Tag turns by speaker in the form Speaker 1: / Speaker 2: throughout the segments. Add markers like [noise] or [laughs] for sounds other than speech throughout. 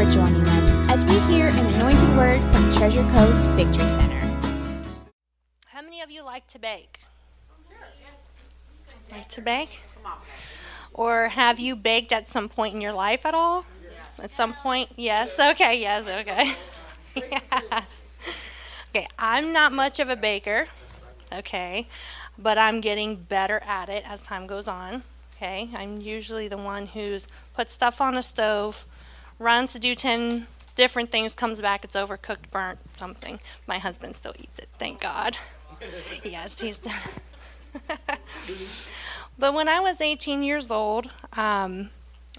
Speaker 1: for joining us as we hear an anointed word from Treasure Coast Victory Center.
Speaker 2: How many of you like to bake? Like to bake? Or have you baked at some point in your life at all? At some point? Yes. Okay, yes, okay. [laughs] yeah. Okay, I'm not much of a baker. Okay. But I'm getting better at it as time goes on. Okay. I'm usually the one who's put stuff on a stove, runs to do 10 different things, comes back, it's overcooked, burnt, something. My husband still eats it, thank God. [laughs] yes, he's. [laughs] but when I was 18 years old, um,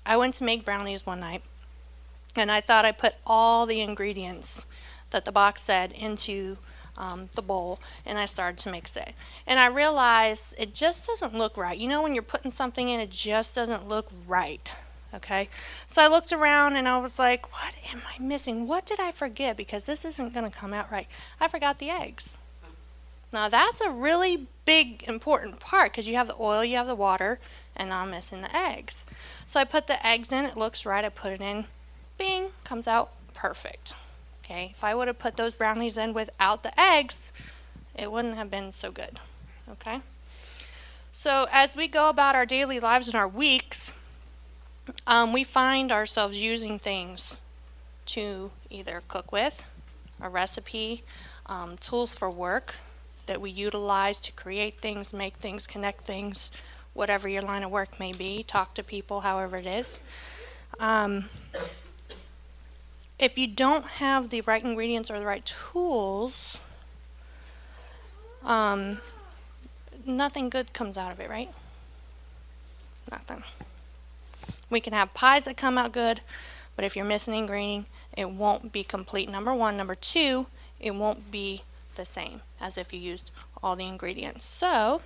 Speaker 2: I went to make brownies one night, and I thought I put all the ingredients that the box said into um, the bowl, and I started to mix it. And I realized it just doesn't look right. You know, when you're putting something in, it just doesn't look right. Okay, so I looked around and I was like, what am I missing? What did I forget? Because this isn't going to come out right. I forgot the eggs. Now that's a really big important part because you have the oil, you have the water, and I'm missing the eggs. So I put the eggs in, it looks right, I put it in, bing, comes out perfect. Okay, if I would have put those brownies in without the eggs, it wouldn't have been so good. Okay? So as we go about our daily lives and our weeks, um, we find ourselves using things to either cook with, a recipe, um, tools for work, that we utilize to create things, make things, connect things, whatever your line of work may be, talk to people, however it is. Um, if you don't have the right ingredients or the right tools, um, nothing good comes out of it, right? Nothing. We can have pies that come out good, but if you're missing ingredient, it won't be complete. Number one. Number two, it won't be the same as if you used all the ingredients. So,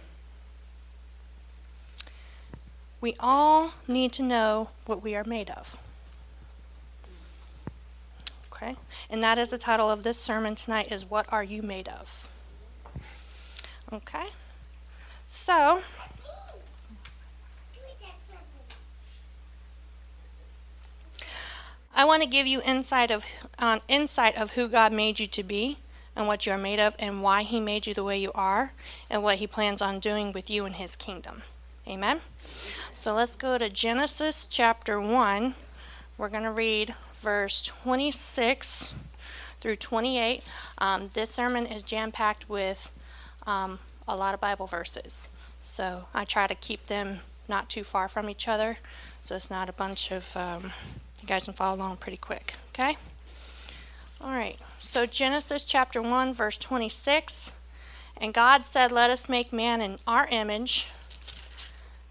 Speaker 2: we all need to know what we are made of. Okay? And that is the title of this sermon tonight is what are you made of? Okay? So, I want to give you insight of uh, insight of who God made you to be and what you are made of and why He made you the way you are and what He plans on doing with you in His kingdom. Amen? So let's go to Genesis chapter 1. We're going to read verse 26 through 28. Um, this sermon is jam packed with um, a lot of Bible verses. So I try to keep them not too far from each other so it's not a bunch of, um, you guys can follow along pretty quick. Okay? All right. So Genesis chapter 1, verse 26. And God said, Let us make man in our image,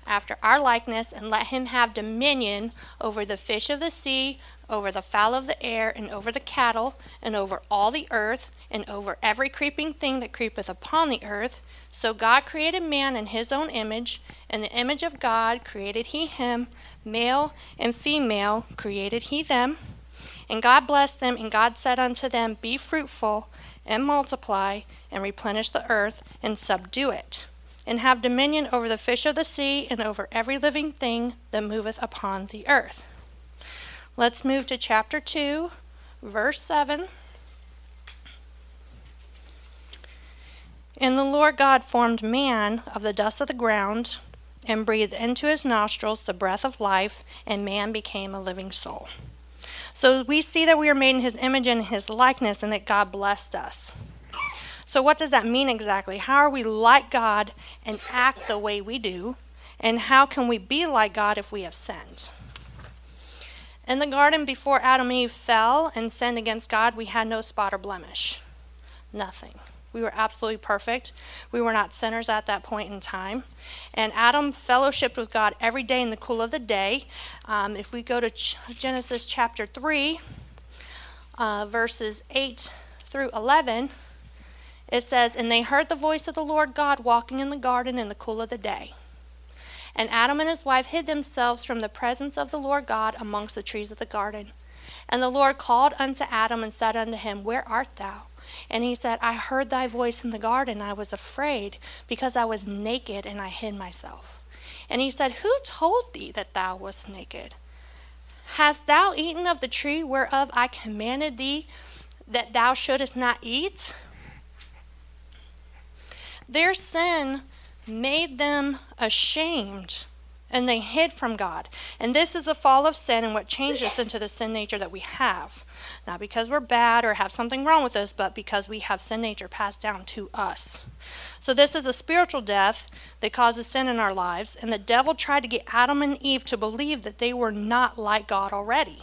Speaker 2: after our likeness, and let him have dominion over the fish of the sea, over the fowl of the air, and over the cattle, and over all the earth, and over every creeping thing that creepeth upon the earth. So God created man in his own image. In the image of God created he him, male and female created he them. And God blessed them, and God said unto them, Be fruitful, and multiply, and replenish the earth, and subdue it, and have dominion over the fish of the sea, and over every living thing that moveth upon the earth. Let's move to chapter 2, verse 7. And the Lord God formed man of the dust of the ground, and breathed into his nostrils the breath of life, and man became a living soul. So we see that we are made in his image and his likeness and that God blessed us. So, what does that mean exactly? How are we like God and act the way we do? And how can we be like God if we have sinned? In the garden, before Adam and Eve fell and sinned against God, we had no spot or blemish. Nothing. We were absolutely perfect. We were not sinners at that point in time. And Adam fellowshiped with God every day in the cool of the day. Um, if we go to Ch- Genesis chapter 3, uh, verses 8 through 11, it says, And they heard the voice of the Lord God walking in the garden in the cool of the day. And Adam and his wife hid themselves from the presence of the Lord God amongst the trees of the garden. And the Lord called unto Adam and said unto him, Where art thou? And he said, I heard thy voice in the garden. I was afraid because I was naked and I hid myself. And he said, Who told thee that thou wast naked? Hast thou eaten of the tree whereof I commanded thee that thou shouldest not eat? Their sin made them ashamed and they hid from God. And this is the fall of sin and what changed us into the sin nature that we have. Not because we're bad or have something wrong with us, but because we have sin nature passed down to us. So this is a spiritual death that causes sin in our lives, and the devil tried to get Adam and Eve to believe that they were not like God already.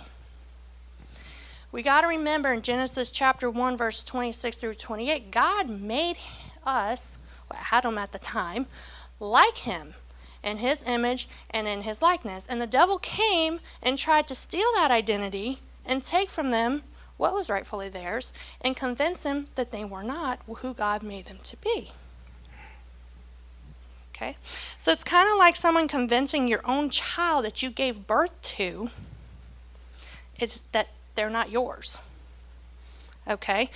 Speaker 2: We got to remember in Genesis chapter 1 verse 26 through 28, God made us, well, Adam at the time, like him in his image and in his likeness. And the devil came and tried to steal that identity and take from them what was rightfully theirs and convince them that they were not who God made them to be. Okay? So it's kind of like someone convincing your own child that you gave birth to it's that they're not yours. Okay?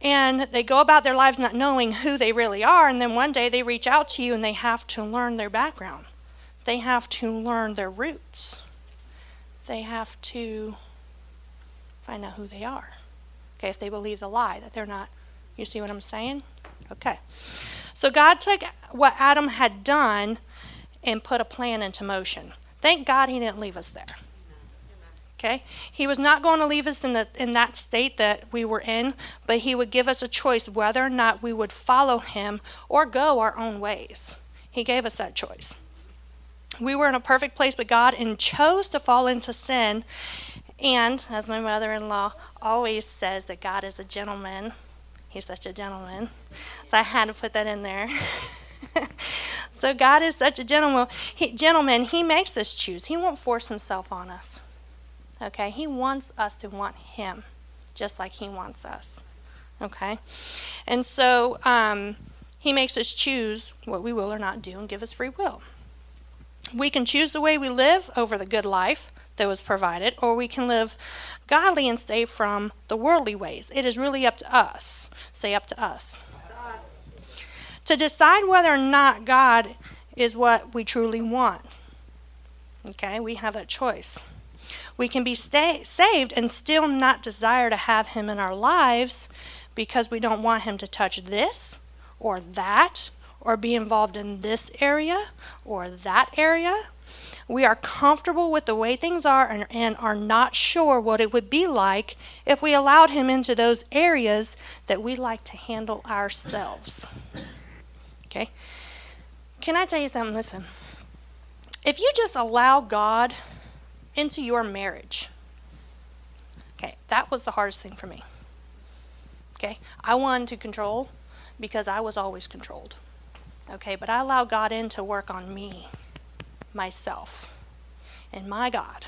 Speaker 2: And they go about their lives not knowing who they really are, and then one day they reach out to you and they have to learn their background. They have to learn their roots. They have to find out who they are. Okay, if they believe the lie that they're not. You see what I'm saying? Okay. So God took what Adam had done and put a plan into motion. Thank God he didn't leave us there. Okay? He was not going to leave us in, the, in that state that we were in, but he would give us a choice whether or not we would follow him or go our own ways. He gave us that choice. We were in a perfect place with God and chose to fall into sin. And, as my mother in law always says, that God is a gentleman. He's such a gentleman. So I had to put that in there. [laughs] so God is such a gentleman. He, gentleman. He makes us choose. He won't force himself on us. Okay? He wants us to want Him just like He wants us. Okay? And so um, He makes us choose what we will or not do and give us free will. We can choose the way we live over the good life that was provided, or we can live godly and stay from the worldly ways. It is really up to us. Say up to us. To decide whether or not God is what we truly want. Okay, we have that choice. We can be stay, saved and still not desire to have Him in our lives because we don't want Him to touch this or that or be involved in this area or that area. We are comfortable with the way things are and, and, are not sure what it would be like if we allowed Him into those areas that we like to handle ourselves. Okay? Can I tell you something? Listen. If you just allow God into your marriage. Okay, that was the hardest thing for me. Okay, I wanted to control because I was always controlled. Okay, but I allowed God in to work on me, myself, and my God.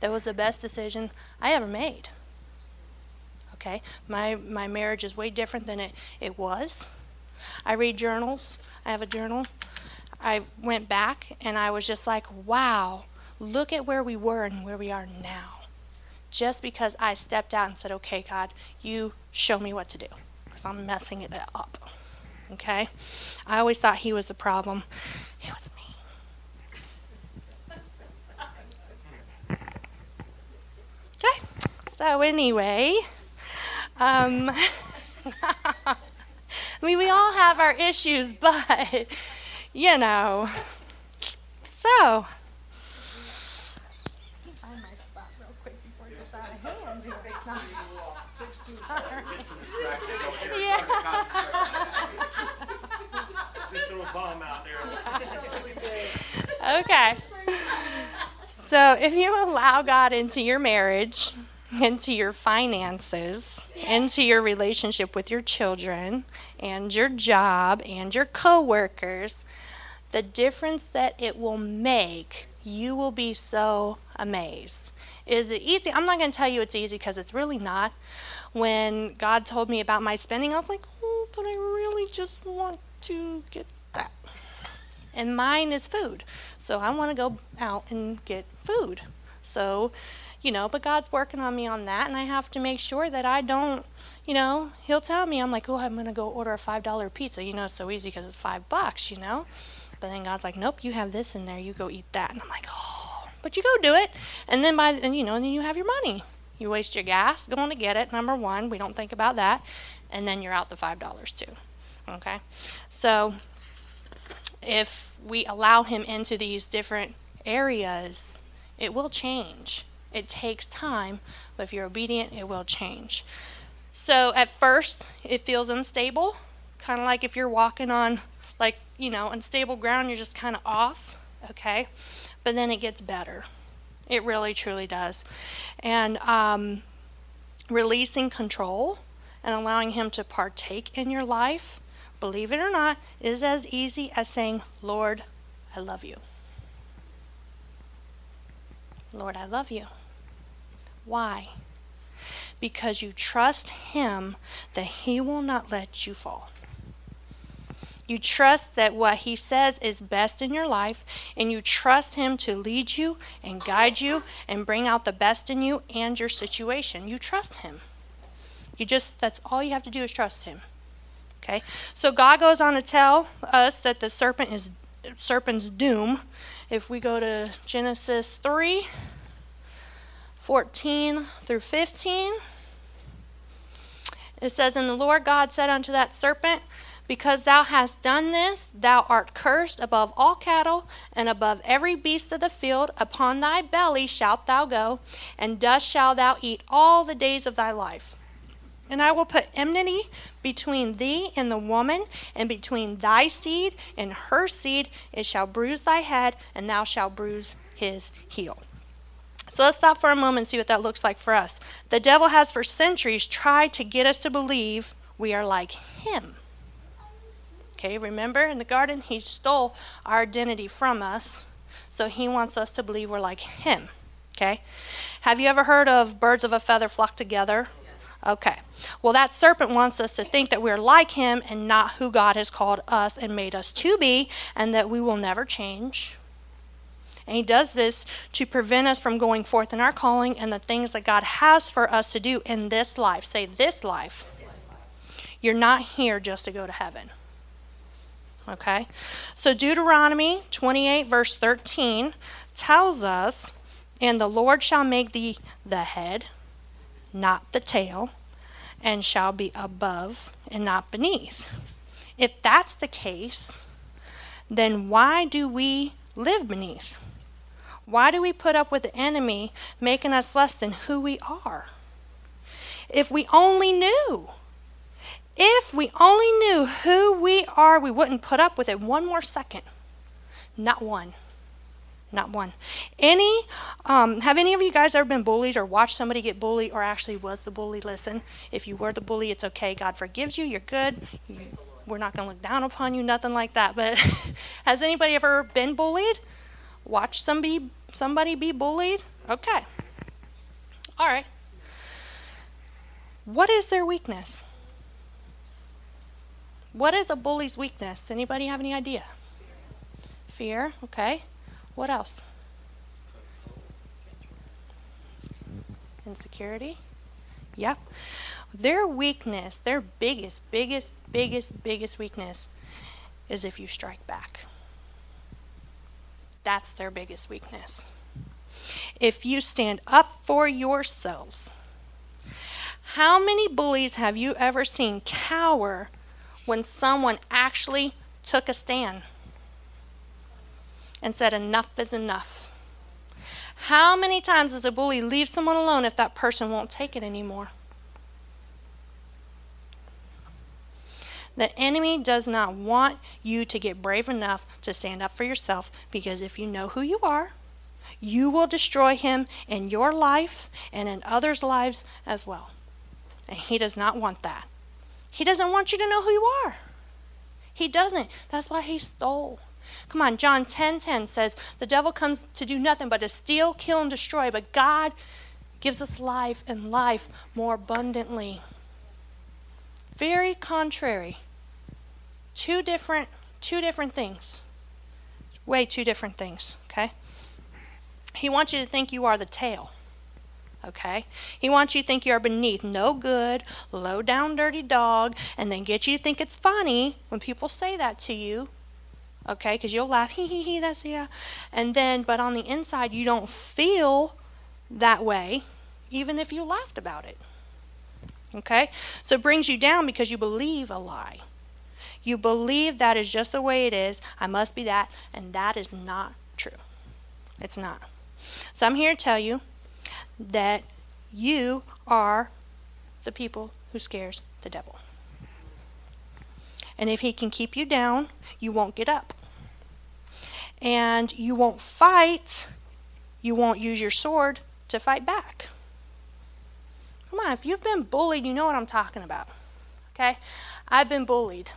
Speaker 2: That was the best decision I ever made. Okay, my, my marriage is way different than it, it was. I read journals, I have a journal. I went back and I was just like, wow, look at where we were and where we are now. Just because I stepped out and said, okay, God, you show me what to do, because I'm messing it up. Okay? I always thought He was the problem. It was me. Okay? So, anyway, um, [laughs] I mean, we all have our issues, [laughs] but, you know. So,
Speaker 3: Just throw a bomb out there. [laughs]
Speaker 2: okay. So if you allow God into your marriage, into your finances, into your relationship with your children, and your job, and your coworkers, the difference that it will make, you will be so amazed. Is it easy? I'm not going to tell you it's easy because it's really not. When God told me about my spending, I was like, oh, but I really just want to get. And mine is food. So I want to go out and get food. So, you know, but God's working on me on that, and I have to make sure that I don't, you know, He'll tell me, I'm like, oh, I'm going to go order a $5 pizza. You know, it's so easy because it's five bucks, you know? But then God's like, nope, you have this in there. You go eat that. And I'm like, oh, but you go do it, and then by and you know, and then you have your money. You waste your gas going to get it. Number one, we don't think about that, and then you're out the five dollars too. Okay, so if we allow him into these different areas, it will change. It takes time, but if you're obedient, it will change. So at first, it feels unstable, kind of like if you're walking on like, you know, unstable ground, you're just kind of off, okay? But then it gets better. It really, truly does. And um, releasing control and allowing Him to partake in your life, believe it or not, is as easy as saying, Lord, I love you. Lord, I love you. Why? Because you trust Him that He will not let you fall. You trust that what He says is best in your life, and you trust Him to lead you and guide you and bring out the best in you and your situation. You trust Him. You just, that's all you have to do is trust Him. Okay? So God goes on to tell us that the serpent is serpent's doom. If we go to Genesis 3 14 through 15, it says, And the Lord God said unto that serpent, because thou hast done this, thou art cursed above all cattle and above every beast of the field. Upon thy belly shalt thou go, and dust shalt thou eat all the days of thy life. And I will put enmity between thee and the woman, and between thy seed and her seed. It shall bruise thy head, and thou shalt bruise his heel. So let's stop for a moment and see what that looks like for us. The devil has for centuries tried to get us to believe we are like him. Okay, remember in the garden, he stole our identity from us. So he wants us to believe we're like him. Okay? Have you ever heard of birds of a feather flock together? Okay. Well, that serpent wants us to think that we're like him and not who God has called us and made us to be, and that we will never change. And he does this to prevent us from going forth in our calling and the things that God has for us to do in this life. Say, this life. You're not here just to go to heaven. Okay? So Deuteronomy 28, verse 13, tells us, And the Lord shall make thee the head, not the tail, and shall be above and not beneath. If that's the case, then why do we live beneath? Why do we put up with the enemy making us less than who we are? If we only knew if we only knew who we are, we wouldn't put up with it one more second. Not one. Not one. Any, um, have any of you guys ever been bullied or watched somebody get bullied or actually was the bully? Listen, if you were the bully, it's okay. God forgives you. You're good. You, we're not going to look down upon you, nothing like that. But [laughs] has anybody ever been bullied? Watched somebody, somebody be bullied? Okay. All right. What is their weakness? What is a bully's weakness? Anybody have any idea? Fear, okay. What else? Insecurity. Yep. Their weakness, their biggest, biggest, biggest, biggest weakness is if you strike back. That's their biggest weakness. If you stand up for yourselves, how many bullies have you ever seen cower when someone actually took a stand and said, Enough is enough. How many times does a bully leave someone alone if that person won't take it anymore? The enemy does not want you to get brave enough to stand up for yourself because if you know who you are, you will destroy him in your life and in others' lives as well. And he does not want that. He doesn't want you to know who you are. He doesn't. That's why he stole. Come on, John 10 10 says, The devil comes to do nothing but to steal, kill, and destroy, but God gives us life and life more abundantly. Very contrary. Two different two different things. Way two different things, okay? He wants you to think you are the tail okay? He wants you to think you're beneath, no good, low down, dirty dog, and then get you to think it's funny when people say that to you. Okay? Because you'll laugh, [laughs] hee hee hee, that's yeah. Uh, and then, but on the inside, you don't feel that way, even if you laughed about it. Okay? So it brings you down because you believe a lie. You believe that is just the way it is. I must be that. And that is not true. It's not. So I'm here to tell you that you are the people who scares the devil. And if he can keep you down, you won't get up. And you won't fight, you won't use your sword to fight back. Come on, if you've been bullied, you know what I'm talking about. Okay? I've been bullied.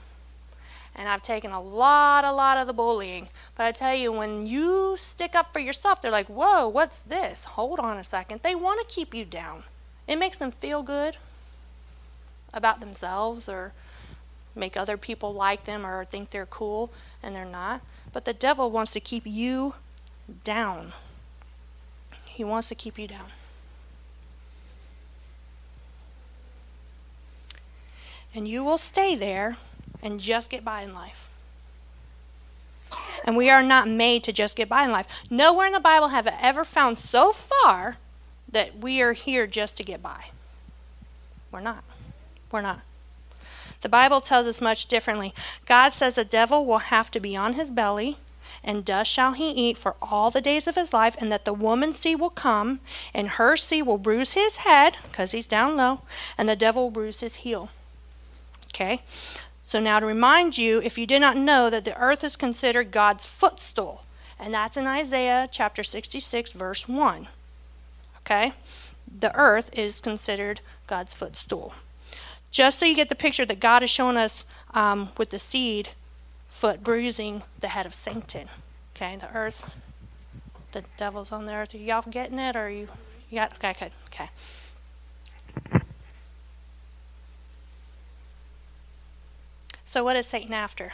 Speaker 2: And I've taken a lot, a lot of the bullying. But I tell you, when you stick up for yourself, they're like, whoa, what's this? Hold on a second. They want to keep you down. It makes them feel good about themselves or make other people like them or think they're cool and they're not. But the devil wants to keep you down. He wants to keep you down. And you will stay there and just get by in life. And we are not made to just get by in life. Nowhere in the Bible have I ever found so far that we are here just to get by. We're not. We're not. The Bible tells us much differently. God says the devil will have to be on his belly, and dust shall he eat for all the days of his life, and that the woman's seed will come, and her seed will bruise his head, because he's down low, and the devil will bruise his heel. Okay? So now to remind you, if you did not know that the earth is considered God's footstool, and that's in Isaiah chapter 66, verse 1. Okay? The earth is considered God's footstool. Just so you get the picture that God has shown us um, with the seed foot bruising the head of Satan. Okay, the earth, the devil's on the earth. Are y'all getting it? Or are you, you got, okay, okay, okay. So, what is Satan after?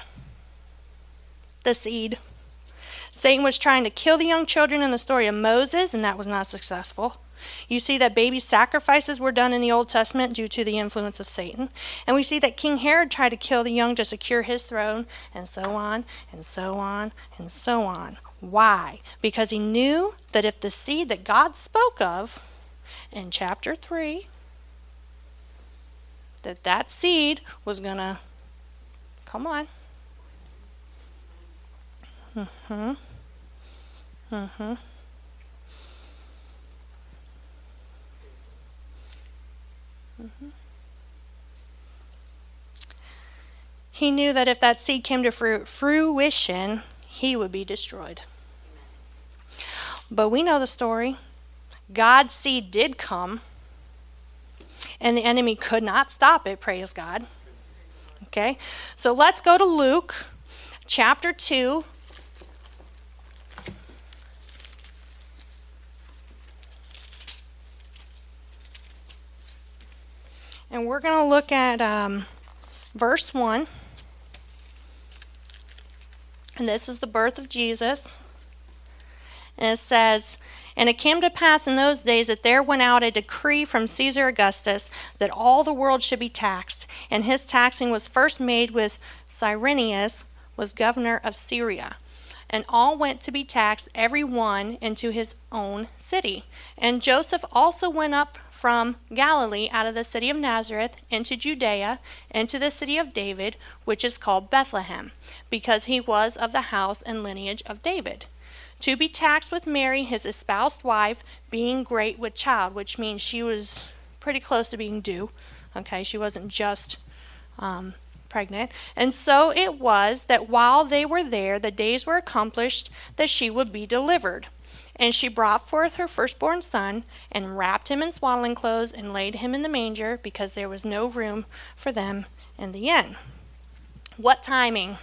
Speaker 2: The seed. Satan was trying to kill the young children in the story of Moses, and that was not successful. You see that baby sacrifices were done in the Old Testament due to the influence of Satan. And we see that King Herod tried to kill the young to secure his throne, and so on, and so on, and so on. Why? Because he knew that if the seed that God spoke of in chapter 3, that that seed was going to come on. Mhm. Mhm. Mm-hmm. He knew that if that seed came to fruition, he would be destroyed. But we know the story. God's seed did come, and the enemy could not stop it, praise God. Okay, so let's go to Luke chapter 2, And we're going to look at um, verse 1. And this is the birth of Jesus. And it says, And it came to pass in those days that there went out a decree from Caesar Augustus that all the world should be taxed. And his taxing was first made with Cyrenius, was governor of Syria. And all went to be taxed, every one into his own city. And Joseph also went up from Galilee out of the city of Nazareth into Judea, into the city of David, which is called Bethlehem, because he was of the house and lineage of David. To be taxed with Mary, his espoused wife, being great with child, which means she was pretty close to being due. Okay, she wasn't just um, pregnant. And so it was that while they were there, the days were accomplished that she would be delivered. And she brought forth her firstborn son, and wrapped him in swaddling clothes, and laid him in the manger, because there was no room for them in the inn. What timing?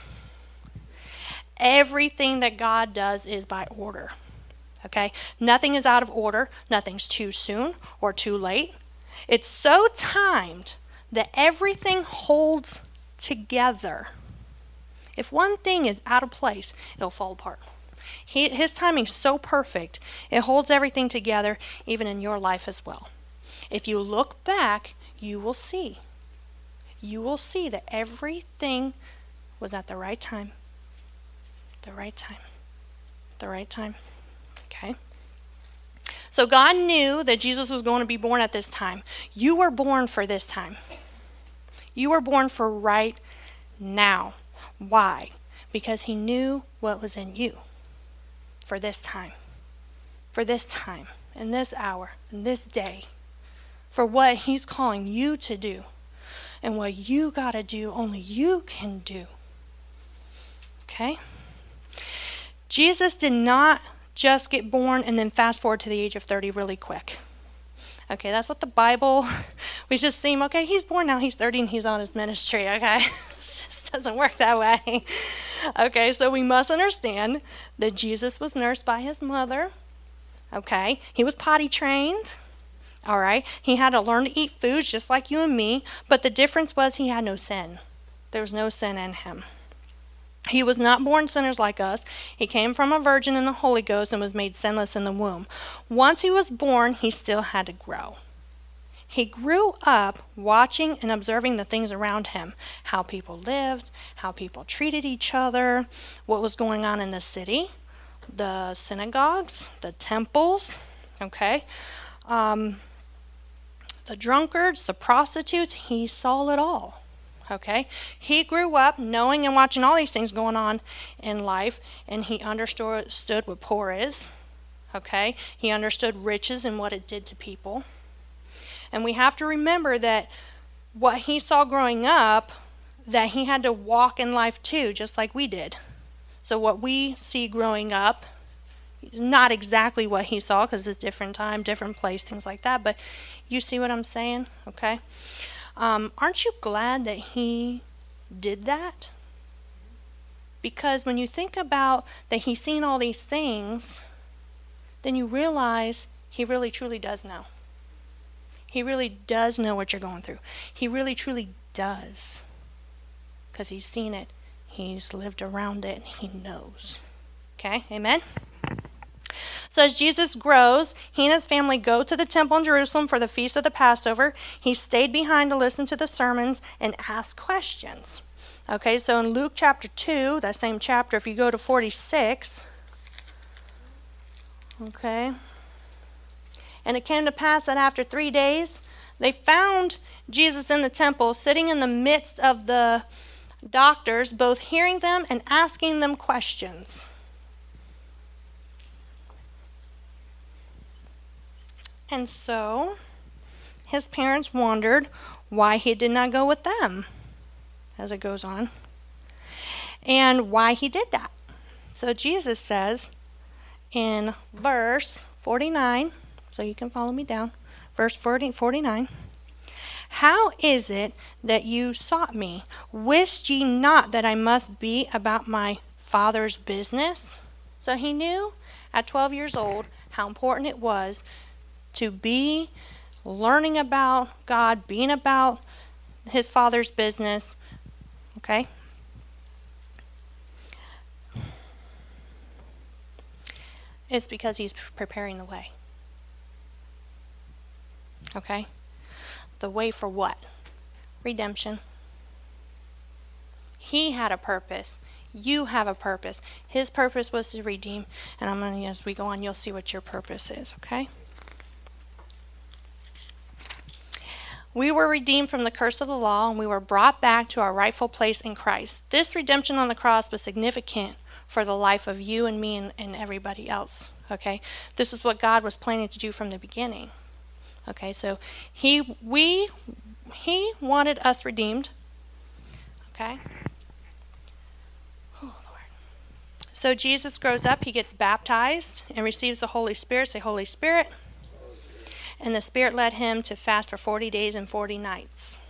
Speaker 2: Everything that God does is by order. Okay? Nothing is out of order, nothing's too soon or too late. It's so timed that everything holds together. If one thing is out of place, it'll fall apart. He, his timing's so perfect. It holds everything together, even in your life as well. If you look back, you will see. You will see that everything was at the right time. The right time. The right time. Okay. So God knew that Jesus was going to be born at this time. You were born for this time. You were born for right now. Why? Because He knew what was in you for this time. For this time, in this hour, in this day. For what He's calling you to do. And what you got to do, only you can do. Okay? Jesus did not just get born and then fast forward to the age of 30 really quick. Okay, that's what the Bible, [laughs] we just seem, okay, he's born now, he's 30 and he's on his ministry, okay? [laughs] it just doesn't work that way. Okay, so we must understand that Jesus was nursed by his mother, okay? He was potty trained, all right? He had to learn to eat foods just like you and me, but the difference was he had no sin. There was no sin in him. He was not born sinners like us. He came from a virgin in the Holy Ghost and was made sinless in the womb. Once he was born, he still had to grow. He grew up watching and observing the things around him how people lived, how people treated each other, what was going on in the city, the synagogues, the temples, okay? Um, the drunkards, the prostitutes, he saw it all okay? He grew up knowing and watching all these things going on in life, and he understood what poor is, okay? He understood riches and what it did to people. And we have to remember that what he saw growing up, that he had to walk in life too, just like we did. So what we see growing up, not exactly what he saw because it's different time, different place, things like that, but you see what I'm saying, okay? Um, aren't you glad that he did that? Because when you think about that he's seen all these things, then you realize he really truly does know. He really does know what you're going through. He really truly does. Because he's seen it, he's lived around it, he knows. Okay? Amen? So as Jesus grows, he and his family go to the temple in Jerusalem for the feast of the Passover. He stayed behind to listen to the sermons and ask questions. Okay, so in Luke chapter 2, that same chapter, if you go to 46, okay, and it came to pass that after three days, they found Jesus in the temple, sitting in the midst of the doctors, both hearing them and asking them questions. And so his parents wondered why he did not go with them, as it goes on, and why he did that. So Jesus says in verse 49, so you can follow me down, verse 40, 49. How is it that you sought me? Wist ye not that I must be about my father's business? So he knew at 12 years old how important it was to be learning about God, being about his father's business. Okay? It's because he's preparing the way. Okay? The way for what? Redemption. He had a purpose. You have a purpose. His purpose was to redeem. And I'm going to, as we go on, you'll see what your purpose is, okay? We were redeemed from the curse of the law and we were brought back to our rightful place in Christ. This redemption on the cross was significant for the life of you and me and, and everybody else. Okay? This is what God was planning to do from the beginning. Okay, so he we he wanted us redeemed. Okay? Oh. So Jesus grows up, he gets baptized and receives the Holy Spirit. Say Holy Spirit and the Spirit led him to fast for 40 days and 40 nights.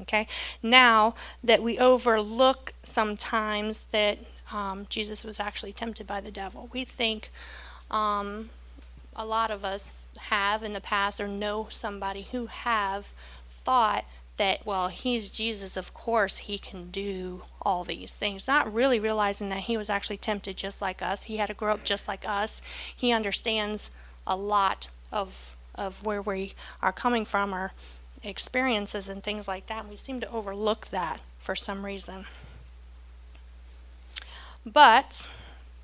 Speaker 2: Okay? Now that we overlook sometimes that um, Jesus was actually tempted by the devil, we think um, a lot of us have in the past or know somebody who have thought that, well, he's Jesus, of course he can do all these things. Not really realizing that he was actually tempted just like us. He had to grow up just like us. He understands a lot of of where we are coming from, our experiences and things like that. We seem to overlook that for some reason. But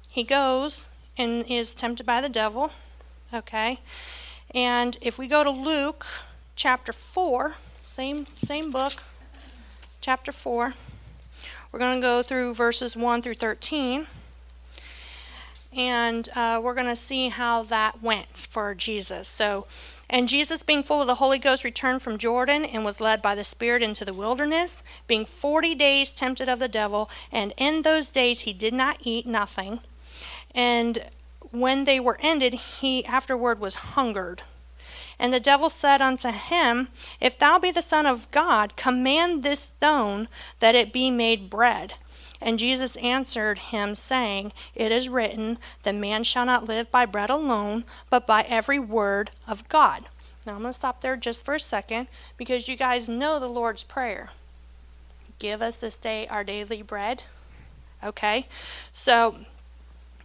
Speaker 2: he goes and is tempted by the devil. Okay? And if we go to Luke chapter 4, same same book, chapter 4, we're going to go through verses 1 through 13. And uh, we're going to see how that went for Jesus. So, and Jesus, being full of the Holy Ghost, returned from Jordan and was led by the Spirit into the wilderness, being forty days tempted of the devil. And in those days he did not eat nothing. And when they were ended, he afterward was hungered. And the devil said unto him, If thou be the Son of God, command this stone that it be made bread. And Jesus answered him, saying, It is written, The man shall not live by bread alone, but by every word of God. Now I'm going to stop there just for a second because you guys know the Lord's Prayer. Give us this day our daily bread. Okay? So,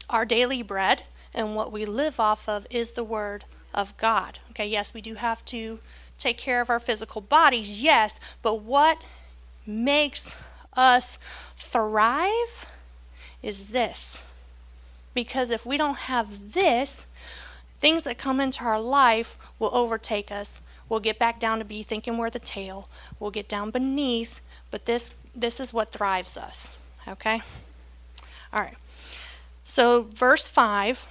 Speaker 2: our daily bread and what we live off of is the Word of God. Okay, yes, we do have to take care of our physical bodies, yes, but what makes us thrive is this. Because if we don't have this, things that come into our life will overtake us. We'll get back down to be thinking we're the tail. We'll get down beneath, but this this is what thrives us. Okay? All right. So verse 5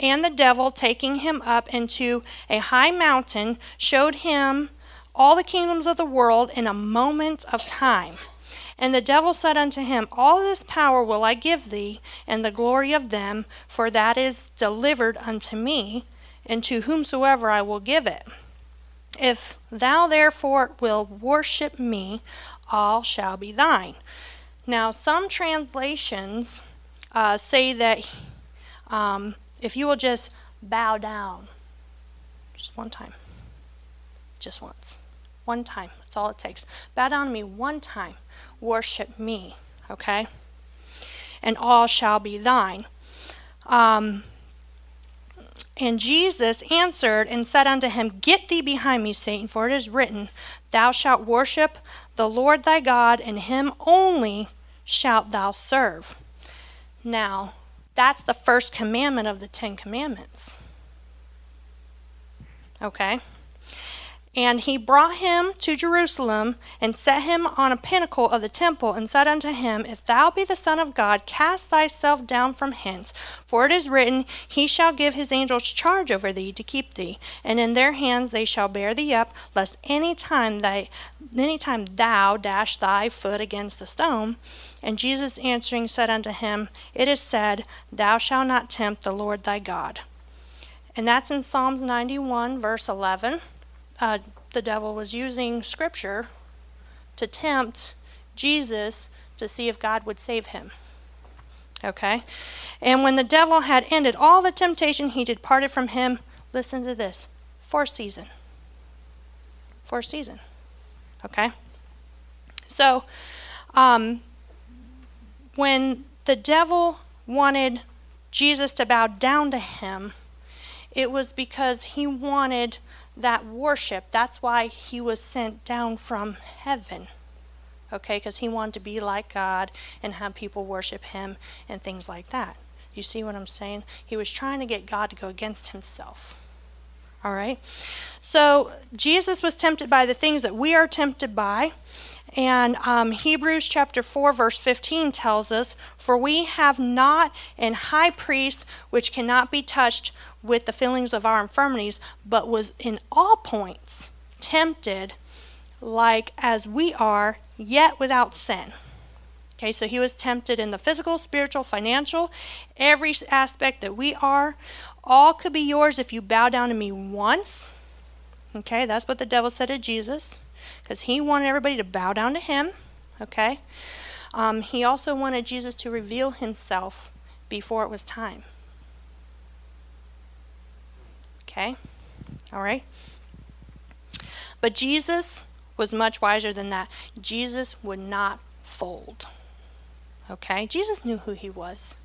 Speaker 2: and the devil taking him up into a high mountain showed him all the kingdoms of the world in a moment of time and the devil said unto him, All this power will I give thee, and the glory of them, for that is delivered unto me, and to whomsoever I will give it. If thou therefore wilt worship me, all shall be thine. Now, some translations uh, say that um, if you will just bow down, just one time, just once, one time, that's all it takes. Bow down to me one time worship me. Okay? And all shall be thine. Um, and Jesus answered and said unto him, Get thee behind me, Satan, for it is written, Thou shalt worship the Lord thy God, and him only shalt thou serve. Now, that's the first commandment of the Ten Commandments. Okay? And he brought him to Jerusalem and set him on a pinnacle of the temple and said unto him, If thou be the Son of God, cast thyself down from hence. For it is written, He shall give his angels charge over thee to keep thee, and in their hands they shall bear thee up, lest any time thy any time thou dash thy foot against a stone. And Jesus answering said unto him, It is said, Thou shalt not tempt the Lord thy God. And that's in Psalms 91, verse 11 uh, the devil was using scripture to tempt Jesus to see if God would save him. Okay? And when the devil had ended all the temptation, he departed from him. Listen to this for a season. For a season. Okay? So, um, when the devil wanted Jesus to bow down to him, it was because he wanted that worship. That's why he was sent down from heaven. Okay, because he wanted to be like God and have people worship him and things like that. You see what I'm saying? He was trying to get God to go against himself. All right? So Jesus was tempted by the things that we are tempted by. And um, Hebrews chapter 4, verse 15 tells us, For we have not an high priest which cannot be touched with the feelings of our infirmities, but was in all points tempted like as we are, yet without sin. Okay, so he was tempted in the physical, spiritual, financial, every aspect that we are. All could be yours if you bow down to me once. Okay, that's what the devil said to Jesus because he wanted everybody to bow down to him. Okay? Um, he also wanted Jesus to reveal himself before it was time. Okay? All right? But Jesus was much wiser than that. Jesus would not fold. Okay? Jesus knew who he was.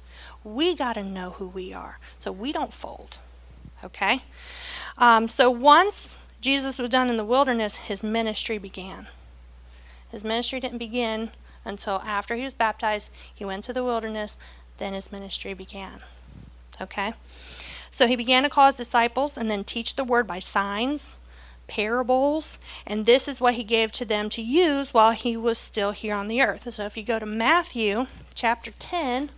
Speaker 2: We got to know who we are so we don't fold. Okay? Um, so once Jesus was done in the wilderness, his ministry began. His ministry didn't begin until after he was baptized. He went to the wilderness, then his ministry began. Okay? So he began to call his disciples and then teach the word by signs, parables, and this is what he gave to them to use while he was still here on the earth. So if you go to Matthew chapter 10,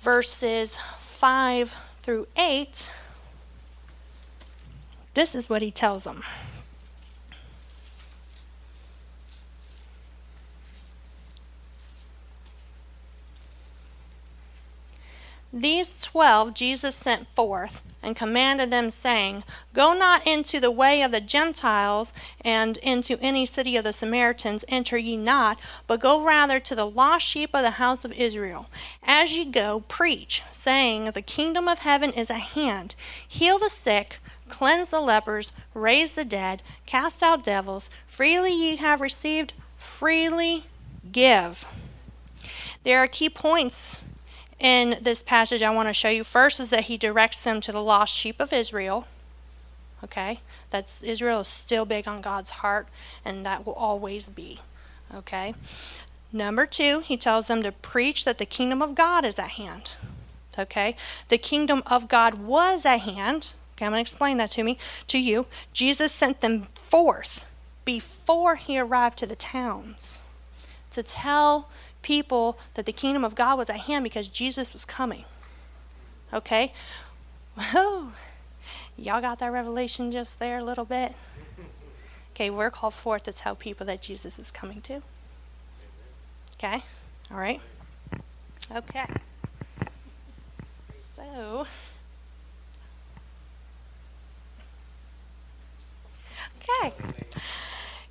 Speaker 2: verses 5 through 8, this is what he tells them. These twelve Jesus sent forth and commanded them, saying, Go not into the way of the Gentiles, and into any city of the Samaritans enter ye not, but go rather to the lost sheep of the house of Israel. As ye go, preach, saying, The kingdom of heaven is at hand. Heal the sick, cleanse the lepers, raise the dead, cast out devils. Freely ye have received, freely give. There are key points in this passage I want to show you first is that he directs them to the lost sheep of Israel. Okay? That's Israel is still big on God's heart and that will always be. Okay? Number 2, he tells them to preach that the kingdom of God is at hand. Okay? The kingdom of God was at hand. Okay, I'm going to explain that to me to you. Jesus sent them forth before he arrived to the towns to tell people that the kingdom of God was at hand because Jesus was coming. Okay? Whoa. Y'all got that revelation just there a little bit? Okay, we're called forth to tell people that Jesus is coming too. Okay? All right? Okay. So. Okay.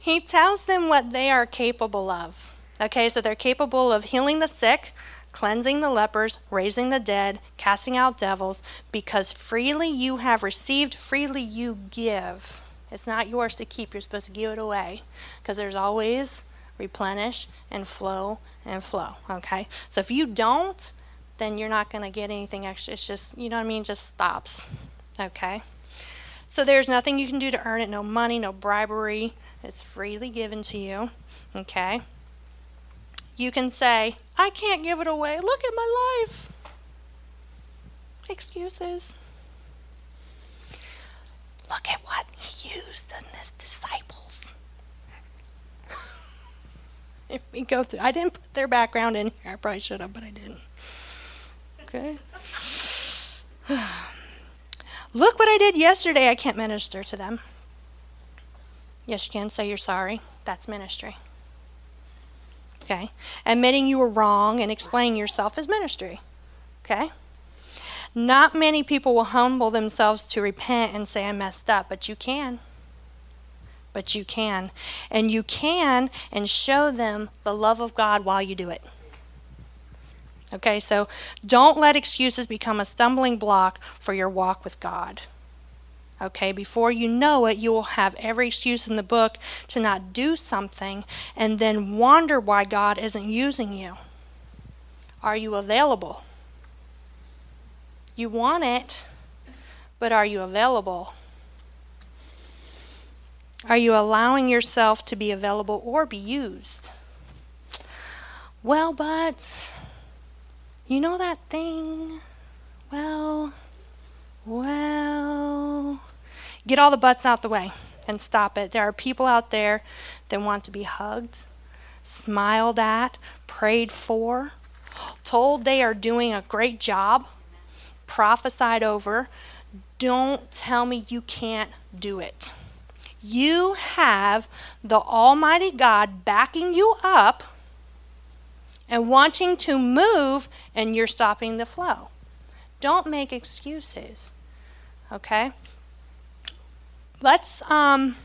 Speaker 2: He tells them what they are capable of. Okay, so they're capable of healing the sick, cleansing the lepers, raising the dead, casting out devils, because freely you have received, freely you give. It's not yours to keep, you're supposed to give it away, because there's always replenish and flow and flow. Okay, so if you don't, then you're not going to get anything extra. It's just, you know what I mean, just stops. Okay, so there's nothing you can do to earn it no money, no bribery. It's freely given to you. Okay you can say, I can't give it away. Look at my life. Excuses. Look at what he used in his disciples. if we go through, I didn't put their background in here. I probably should have, but I didn't. Okay. Look what I did yesterday. I can't minister to them. Yes, you can say you're sorry. That's ministry. Okay? Admitting you were wrong and explaining yourself is ministry. Okay? Not many people will humble themselves to repent and say, I messed up, but you can. But you can. And you can and show them the love of God while you do it. Okay, so don't let excuses become a stumbling block for your walk with God. Okay, before you know it, you will have every excuse in the book to not do something and then wonder why God isn't using you. Are you available? You want it, but are you available? Are you allowing yourself to be available or be used? Well, but you know that thing? Well, well, get all the butts out the way and stop it. There are people out there that want to be hugged, smiled at, prayed for, told they are doing a great job, prophesied over. Don't tell me you can't do it. You have the Almighty God backing you up and wanting to move, and you're stopping the flow. Don't make excuses. Okay? Let's um,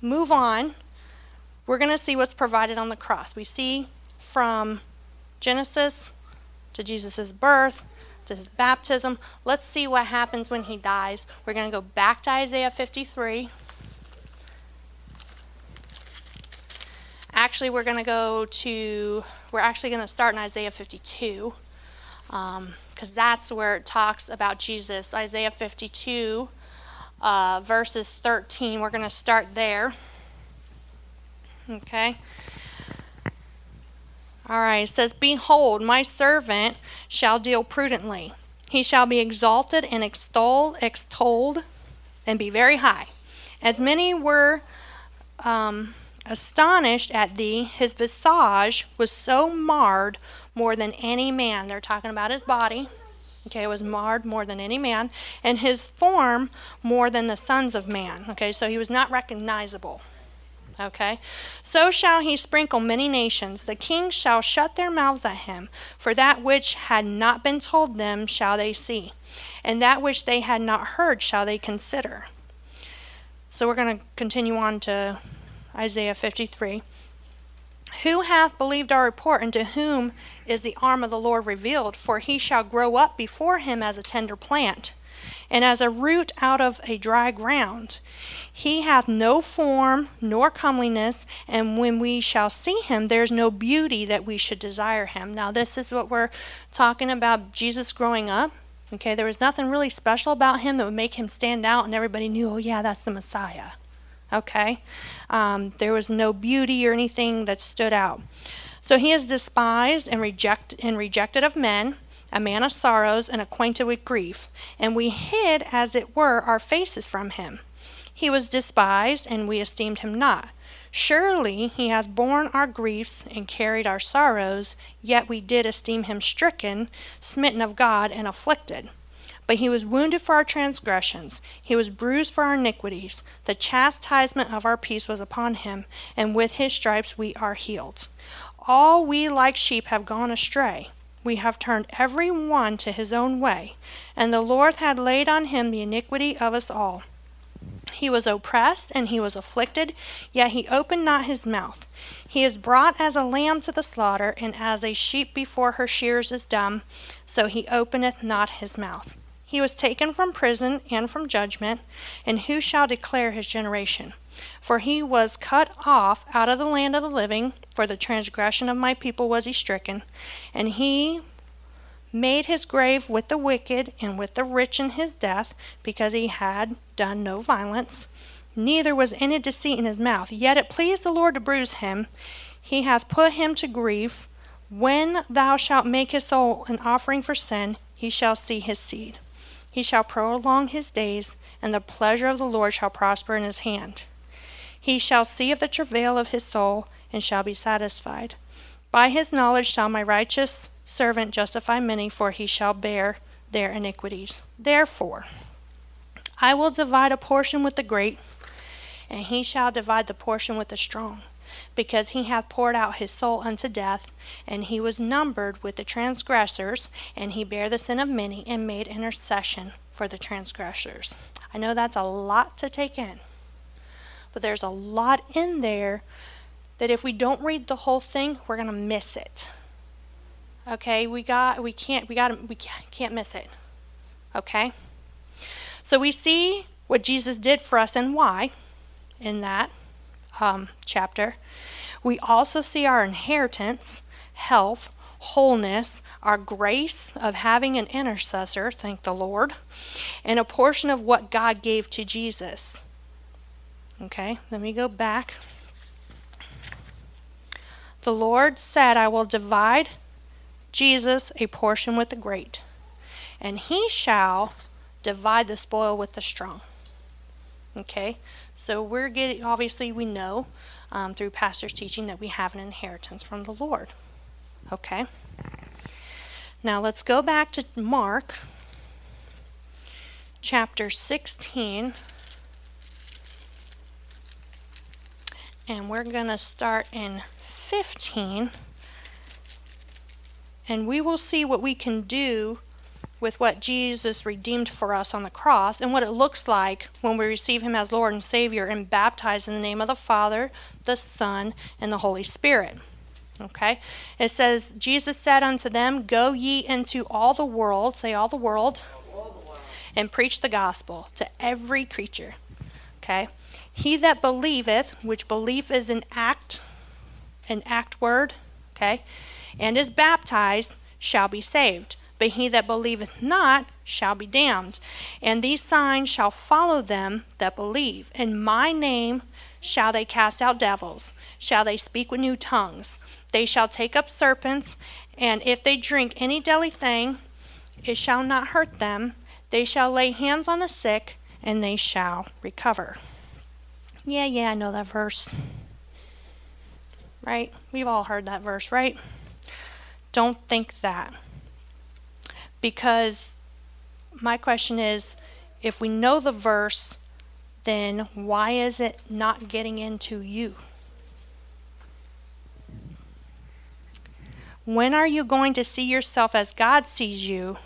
Speaker 2: move on. We're going to see what's provided on the cross. We see from Genesis to Jesus' birth to his baptism. Let's see what happens when he dies. We're going to go back to Isaiah 53. Actually, we're going to go to, we're actually going to start in Isaiah 52. Um, because that's where it talks about Jesus. Isaiah 52, uh, verses 13. We're going to start there. Okay. All right, it says, Behold, my servant shall deal prudently. He shall be exalted and extolled, extolled, and be very high. As many were um, astonished at thee, his visage was so marred more than any man. They're talking about his body. Okay, it was marred more than any man, and his form more than the sons of man. Okay, so he was not recognizable. Okay, so shall he sprinkle many nations. The kings shall shut their mouths at him, for that which had not been told them shall they see, and that which they had not heard shall they consider. So we're going to continue on to Isaiah 53. Who hath believed our report, and to whom is the arm of the Lord revealed? For he shall grow up before him as a tender plant, and as a root out of a dry ground. He hath no form nor comeliness, and when we shall see him, there's no beauty that we should desire him. Now, this is what we're talking about Jesus growing up. Okay, there was nothing really special about him that would make him stand out, and everybody knew, oh, yeah, that's the Messiah. Okay? Um, there was no beauty or anything that stood out. So he is despised and, reject, and rejected of men, a man of sorrows and acquainted with grief. And we hid, as it were, our faces from him. He was despised, and we esteemed him not. Surely he hath borne our griefs and carried our sorrows, yet we did esteem him stricken, smitten of God, and afflicted. But he was wounded for our transgressions, he was bruised for our iniquities. The chastisement of our peace was upon him, and with his stripes we are healed. All we like sheep have gone astray. We have turned every one to his own way, and the Lord had laid on him the iniquity of us all. He was oppressed and he was afflicted, yet he opened not his mouth. He is brought as a lamb to the slaughter, and as a sheep before her shears is dumb, so he openeth not his mouth. He was taken from prison and from judgment, and who shall declare his generation? For he was cut off out of the land of the living, for the transgression of my people was he stricken, and he made his grave with the wicked and with the rich in his death, because he had done no violence, neither was any deceit in his mouth. Yet it pleased the Lord to bruise him. He hath put him to grief. When thou shalt make his soul an offering for sin, he shall see his seed. He shall prolong his days, and the pleasure of the Lord shall prosper in his hand. He shall see of the travail of his soul, and shall be satisfied. By his knowledge shall my righteous servant justify many, for he shall bear their iniquities. Therefore, I will divide a portion with the great, and he shall divide the portion with the strong because he hath poured out his soul unto death, and he was numbered with the transgressors, and he bare the sin of many, and made intercession for the transgressors. I know that's a lot to take in, but there's a lot in there that if we don't read the whole thing, we're going to miss it. Okay, we got we can't we got we can't miss it. Okay? So we see what Jesus did for us and why in that um, chapter. We also see our inheritance, health, wholeness, our grace of having an intercessor, thank the Lord, and a portion of what God gave to Jesus. Okay, let me go back. The Lord said, I will divide Jesus a portion with the great, and he shall divide the spoil with the strong. Okay, so we're getting, obviously, we know um, through pastor's teaching that we have an inheritance from the Lord. Okay? Now let's go back to Mark chapter 16. And we're going to start in 15. And we will see what we can do with what Jesus redeemed for us on the cross and what it looks like when we receive Him as Lord and Savior and baptize in the name of the Father, the Son, and the Holy Spirit. Okay? It says, Jesus said unto them, Go ye into all the world, say all the world, and preach the gospel to every creature. Okay? He that believeth, which belief is an act, an act word, okay, and is baptized, shall be saved but he that believeth not shall be damned. And these signs shall follow them that believe. In my name shall they cast out devils, shall they speak with new tongues. They shall take up serpents, and if they drink any deadly thing, it shall not hurt them. They shall lay hands on the sick, and they shall recover. Yeah, yeah, I know that verse. Right? We've all heard that verse, right? Don't think that. Because my question is if we know the verse, then why is it not getting into you? When are you going to see yourself as God sees you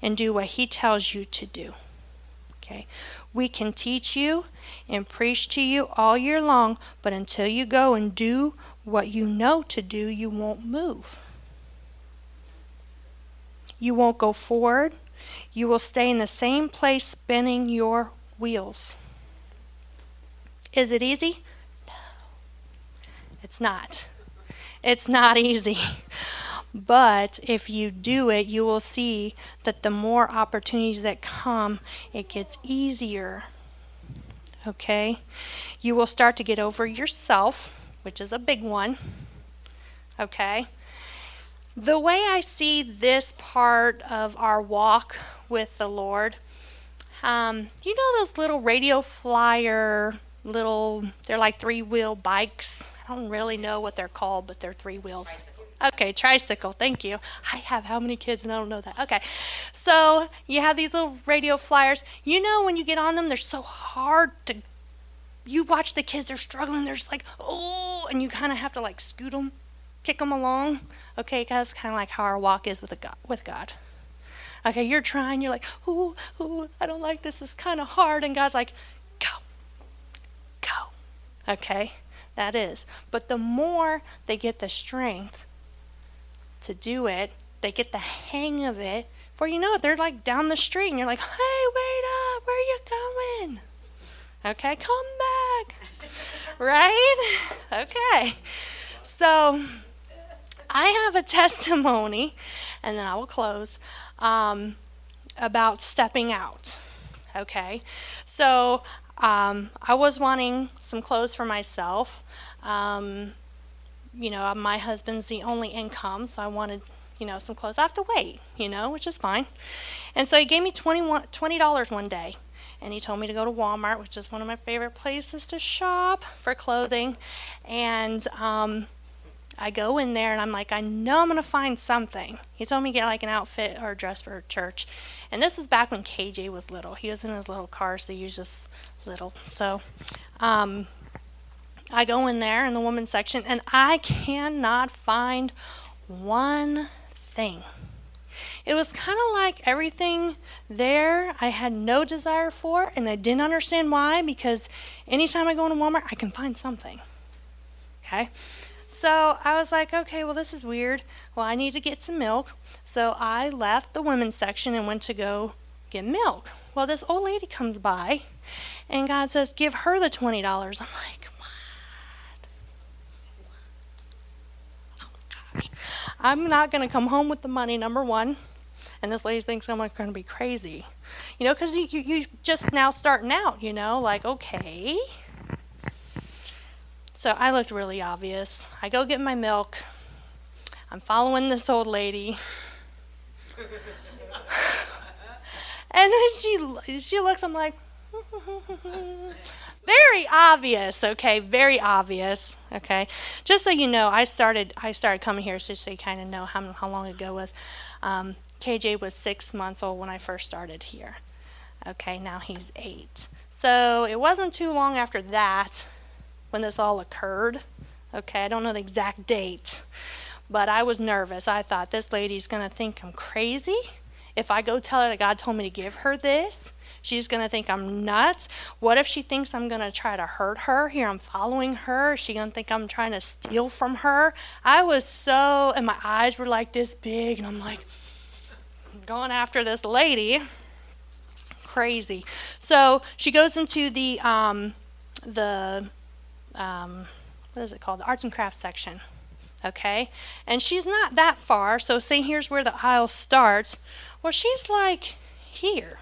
Speaker 2: and do what He tells you to do? Okay. We can teach you and preach to you all year long, but until you go and do what you know to do, you won't move. You won't go forward. You will stay in the same place spinning your wheels. Is it easy? No. It's not. It's not [laughs] easy. But if you do it, you will see that the more opportunities that come, it gets easier. Okay? You will start to get over yourself, which is a big one. Okay? The way I see this part of our walk with the Lord, um, you know those little radio flyer, little, they're like three wheel bikes. I don't really know what they're called, but they're three wheels. Okay, tricycle. Thank you. I have how many kids and I don't know that. Okay. So you have these little radio flyers. You know, when you get on them, they're so hard to. You watch the kids, they're struggling. They're just like, oh, and you kind of have to like scoot them, kick them along. Okay, that's kind of like how our walk is with, God, with God. Okay, you're trying, you're like, oh, oh, I don't like this. It's kind of hard. And God's like, go, go. Okay, that is. But the more they get the strength, to do it. They get the hang of it. For you know it, they're like down the street and you're like, hey, wait up, where are you going? Okay, come back. [laughs] right? Okay. So I have a [laughs] testimony, and then I will close, um, about stepping out. Okay. So um, I was wanting some clothes for myself. Um, you know, my husband's the only income, so I wanted, you know, some clothes. I have to wait, you know, which is fine. And so he gave me $20 one day. And he told me to go to Walmart, which is one of my favorite places to shop for clothing. And um, I go in there and I'm like, I know I'm to find something. He told me to get like an outfit or a dress for church. And this was back when KJ was little. He was in his little car, so he was just little. So um, I go in there in the women's section and I cannot find one thing. It was kind of like everything there I had no desire for, and I didn't understand why because anytime I go into Walmart, I can find something. Okay? So I was like, okay, well, this is weird. Well, I need to get some milk. So I left the women's section and went to go get milk. Well, this old lady comes by, and God says, give her the $20. I'm like, oh, "God. I'm not going to come home with the money, number one. And this lady thinks I'm going to be crazy. You know, because you, you, you just now starting out, you know, like, okay. So I looked really obvious. I go get my milk. I'm following this old lady. and then she she looks, I'm like, [laughs] very obvious, okay? Very obvious, okay? Just so you know, I started I started coming here just so you kind of know how how long ago was. Um, KJ was six months old when I first started here. Okay, now he's eight. So it wasn't too long after that when this all occurred. Okay, I don't know the exact date, but I was nervous. I thought this lady's gonna think I'm crazy if I go tell her that God told me to give her this. She's going to think I'm nuts. What if she thinks I'm going to try to hurt her? Here I'm following her. Is she going to think I'm trying to steal from her? I was so, and my eyes were like this big, and I'm like going after this lady. Crazy. So she goes into the, um, the, um, what is it called? The arts and crafts section. Okay? And she's not that far. So, say here's where the aisle starts. Well, she's like here.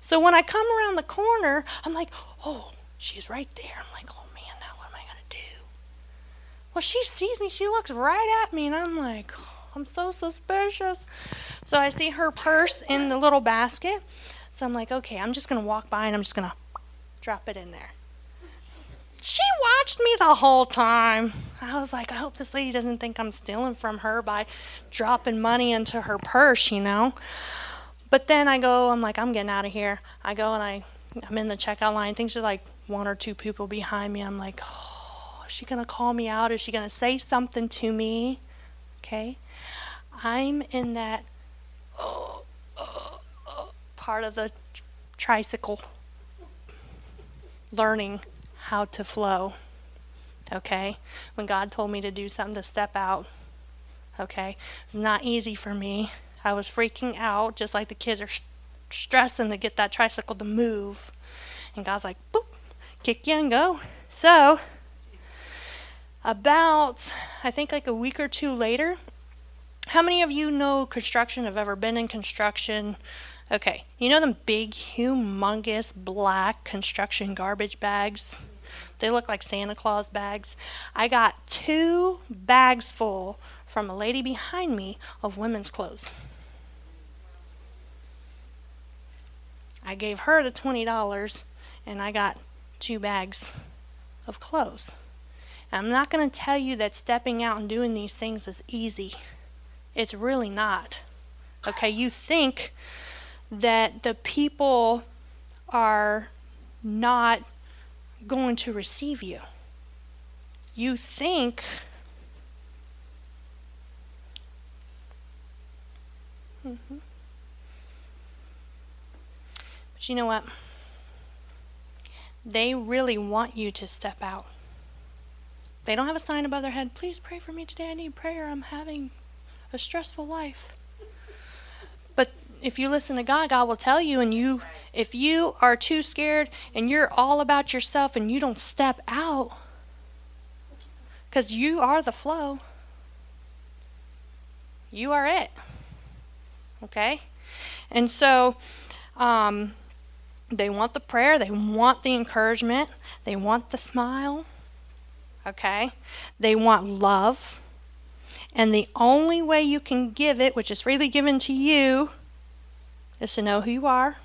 Speaker 2: So when I come around the corner, I'm like, oh, she's right there. I'm like, oh man, now what am I going to do? Well, she sees me. She looks right at me, and I'm like, oh, I'm so suspicious. So I see her purse in the little basket. So I'm like, okay, I'm just going to walk by and I'm just going to drop it in there. She watched me the whole time. I was like, I hope this lady doesn't think I'm stealing from her by dropping money into her purse, you know? But then I go, I'm like, I'm getting out of here. I go and I, I'm in the checkout line. I think there's like one or two people behind me. I'm like, oh, is she going to call me out? Is she going to say something to me? Okay. I'm in that oh, oh, oh, part of the tricycle learning how to flow. Okay? When God told me to do something to step out, okay? It's not easy for me. I was freaking out, just like the kids are sh- stressing to get that tricycle to move. And God's like, boop, kick you and go. So, about, I think like a week or two later, how many of you know construction, have ever been in construction? Okay, you know them big, humongous black construction garbage bags? They look like Santa Claus bags. I got two bags full from a lady behind me of women's clothes. I gave her the $20 and I got two bags of clothes. I'm not going to tell you that stepping out and doing these things is easy. It's really not. Okay, you think that the people are not going to receive you. You think mm-hmm. But you know what? They really want you to step out. They don't have a sign above their head, please pray for me today. I need prayer. I'm having a stressful life. If you listen to God, God will tell you and you if you are too scared and you're all about yourself and you don't step out cuz you are the flow. You are it. Okay? And so um, they want the prayer, they want the encouragement, they want the smile. Okay? They want love. And the only way you can give it, which is freely given to you, is to know who you are,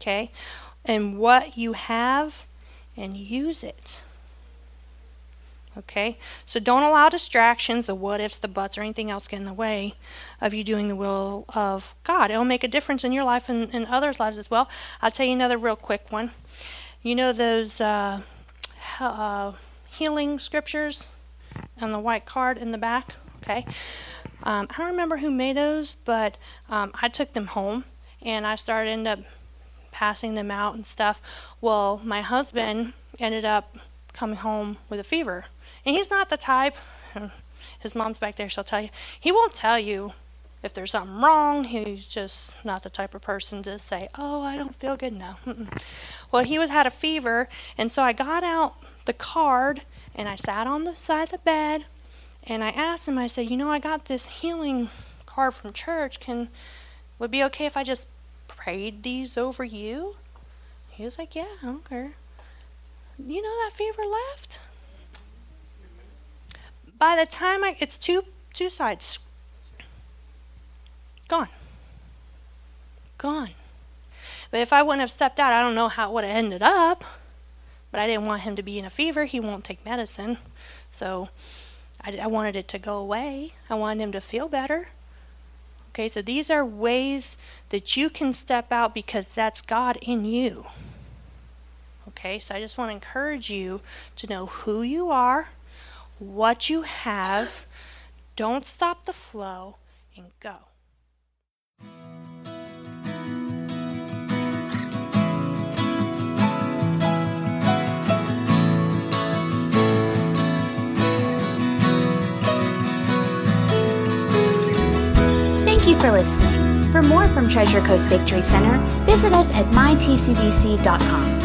Speaker 2: okay, and what you have, and use it. Okay? So don't allow distractions, the what ifs, the buts, or anything else get in the way of you doing the will of God. It'll make a difference in your life and in others' lives as well. I'll tell you another real quick one. You know those uh, uh, healing scriptures on the white card in the back? Okay. Um, I don't remember who made those, but um, I took them home and I started end up passing them out and stuff. Well, my husband ended up coming home with a fever, and he's not the type. [laughs] His mom's back there; she'll tell you. He won't tell you if there's something wrong. He's just not the type of person to say, "Oh, I don't feel good." No. Well, he was had a fever, and so I got out the card and I sat on the side of the bed and I asked him, I said, you know, I got this healing card from church. Can would it be okay if I just prayed these over you? He was like, Yeah, care. You know that fever left? By the time I it's two two sides. Gone. Gone. But if I wouldn't have stepped out, I don't know how it would have ended up. But I didn't want him to be in a fever. He won't take medicine. So I, I wanted it to go away. I wanted him to feel better. Okay, so these are ways that you can step out because that's God in you. Okay, so I just want to encourage you to know who you are, what you have. Don't stop the flow and go.
Speaker 1: For listening. For more from Treasure Coast Victory Center, visit us at mytcbc.com.